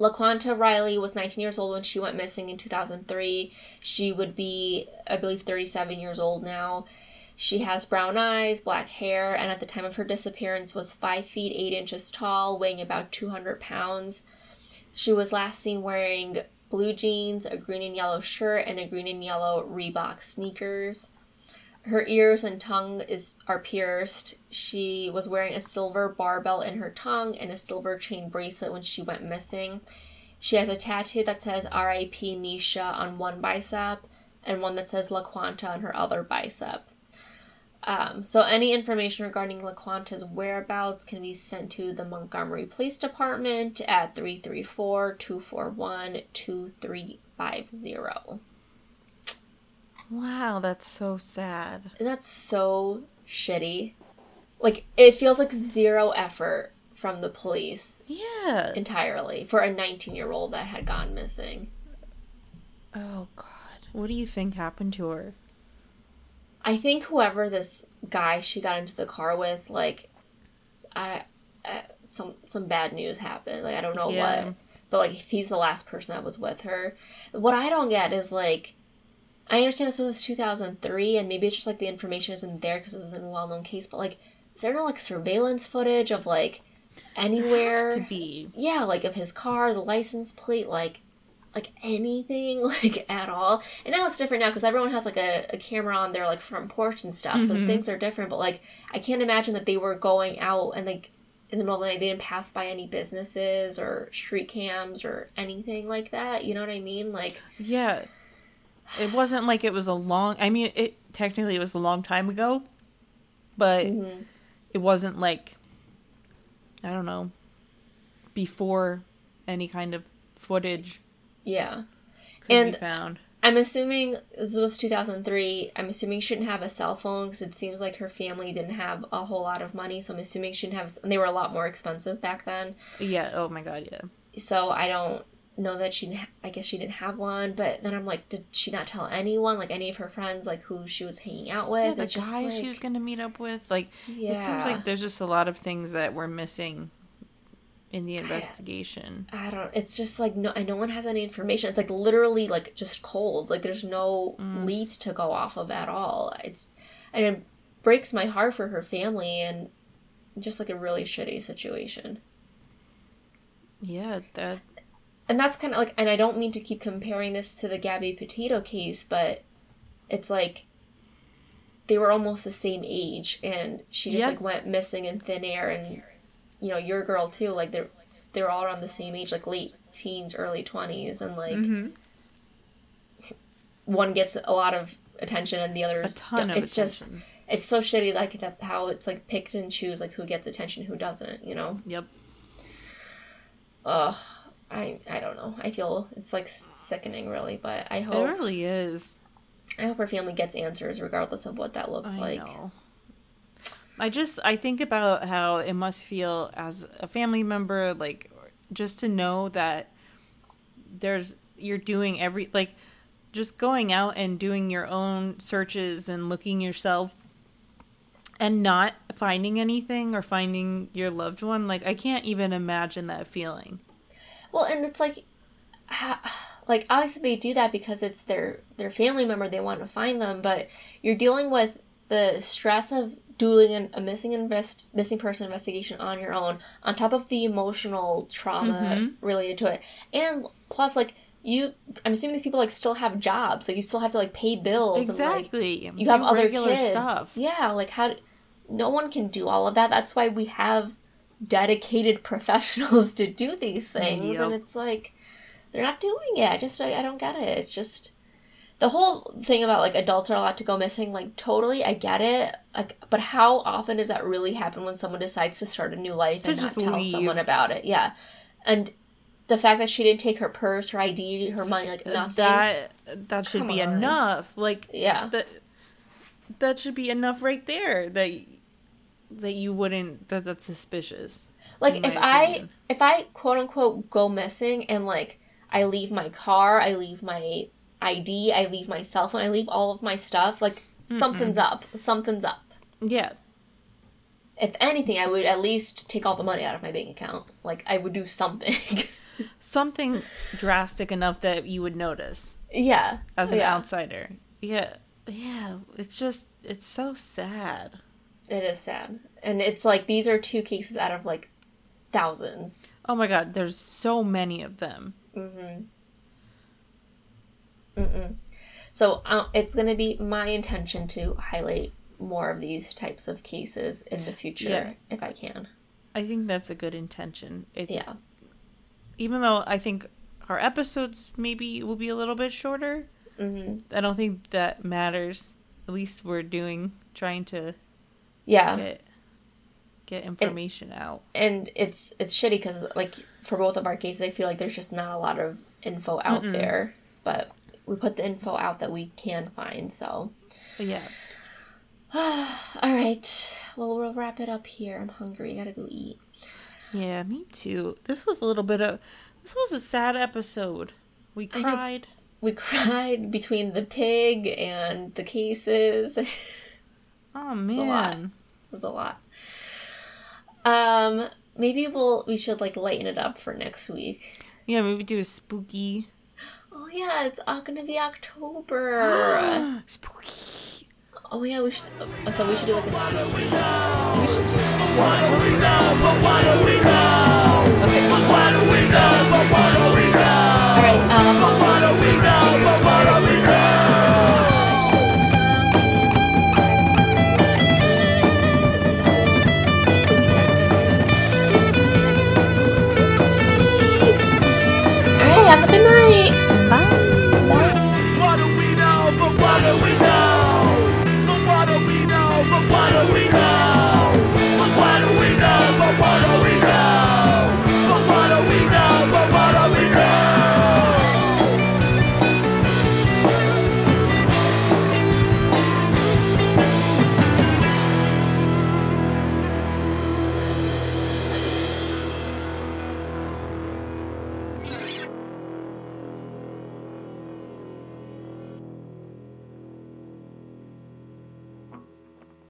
LaQuanta Riley was 19 years old when she went missing in 2003. She would be, I believe, 37 years old now. She has brown eyes, black hair, and at the time of her disappearance was 5 feet 8 inches tall, weighing about 200 pounds. She was last seen wearing blue jeans, a green and yellow shirt, and a green and yellow Reebok sneakers. Her ears and tongue is are pierced. She was wearing a silver barbell in her tongue and a silver chain bracelet when she went missing. She has a tattoo that says R.I.P. Misha on one bicep and one that says LaQuanta on her other bicep. Um, so any information regarding LaQuanta's whereabouts can be sent to the Montgomery Police Department at 334-241-2350. Wow, that's so sad. And that's so shitty. Like it feels like zero effort from the police Yeah. entirely for a 19-year-old that had gone missing. Oh God. What do you think happened to her? I think whoever this guy she got into the car with, like, I, I some some bad news happened. Like I don't know Yeah. what, but like if he's the last person that was with her, what I don't get is like, I understand this was 2003, and maybe it's just like the information isn't there because this isn't a well known case. But like, is there no like surveillance footage of like anywhere? To be. yeah, like of his car, the license plate, like like anything *laughs* like at all. And now it's different now because everyone has like a, a camera on their like front porch and stuff, so Mhm. things are different. But like I can't imagine that they were going out and like in the middle of the night they didn't pass by any businesses or street cams or anything like that. You know what I mean? Like Yeah. It wasn't like it was a long. I mean, it technically it was a long time ago, but mhm. it wasn't like I don't know before any kind of footage yeah. could And- be found. I'm assuming this was 2003. I'm assuming she didn't have a cell phone because it seems like her family didn't have a whole lot of money. So I'm assuming she didn't have, and they were a lot more expensive back then. Yeah. Oh my God. Yeah. so I don't know that she. I guess she didn't have one, but then I'm like, did she not tell anyone, like any of her friends, like who she was hanging out with? Yeah, the guy like, she was gonna meet up with. Like, yeah, it seems like there's just a lot of things that were missing in the investigation. I don't. It's just like no, and no one has any information. It's like literally like just cold. Like there's no Mm. leads to go off of at all. It's and it breaks my heart for her family and just like a really shitty situation. Yeah, that. and that's kind of like and i don't mean to keep comparing this to the gabby petito case but it's like they were almost the same age and she just Yeah. like went missing in thin air and you know your girl too like they're they're all around the same age like late teens early 20s and like hmm one gets a lot of attention and the other A ton of it's just it's so shitty like that how it's like picked and choose like who gets attention who doesn't you know Yep. ugh i i don't know i feel it's like sickening really but i hope It really is. I hope her family gets answers regardless of what that looks I like. know. I just I think about how it must feel as a family member, like just to know that there's you're doing every like just going out and doing your own searches and looking yourself and not finding anything or finding your loved one like i can't even imagine that feeling Well, and it's like, like obviously they do that because it's their their family member. They want to find them, but you're dealing with the stress of doing an, a missing invest missing person investigation on your own, on top of the emotional trauma Mhm. related to it, and plus like you. I'm assuming these people like still have jobs. Like you still have to like pay bills. And, like, exactly you have Do other regular kids. stuff Yeah, like how no one can do all of that. That's why we have dedicated *laughs* professionals to do these things, and it's like they're not doing it. I just I, I don't get it. It's just the whole thing about like adults are allowed to go missing. Like totally, I get it. Like, but how often does that really happen when someone decides to start a new life and not tell leave. someone about it? Yeah, and. The fact that she didn't take her purse, her ID, her money, like nothing. that that should Come be on. enough like yeah. that that should be enough right there that that you wouldn't that that's suspicious Like if my I if I quote unquote go missing and like I leave my car, I leave my ID, I leave my cell phone, I leave all of my stuff, like something's up. Something's up. yeah if anything, I would at least take all the money out of my bank account. Like I would do something. *laughs* Something drastic enough that you would notice yeah. as an yeah. outsider. Yeah. Yeah. It's just, it's so sad. It is sad. And it's like these are two cases out of like thousands. Oh my god, there's so many of them. Mm-hmm. So uh, it's going to be my intention to highlight more of these types of cases in the future Yeah. if I can. I think that's a good intention. It, Yeah. Even though I think our episodes maybe will be a little bit shorter, hmm I don't think that matters. At least we're doing, trying to Yeah. get get information out. and it's it's shitty because like for both of our cases i feel like there's just not a lot of info out there but we put the info out that we can find so yeah. *sighs* all right well we'll wrap it up here i'm hungry gotta go eat Yeah, me too. This was a little bit of this was a sad episode. We cried. we cried between the pig and the cases *laughs* it Oh a lot. man. was a lot um maybe we'll we should like lighten it up for next week Yeah, maybe do a spooky oh yeah it's uh, gonna be october *gasps* spooky. oh yeah we should oh, so we should do like a spooky We should do What do we know? But what do we know? okay. What do we know? But what do we know?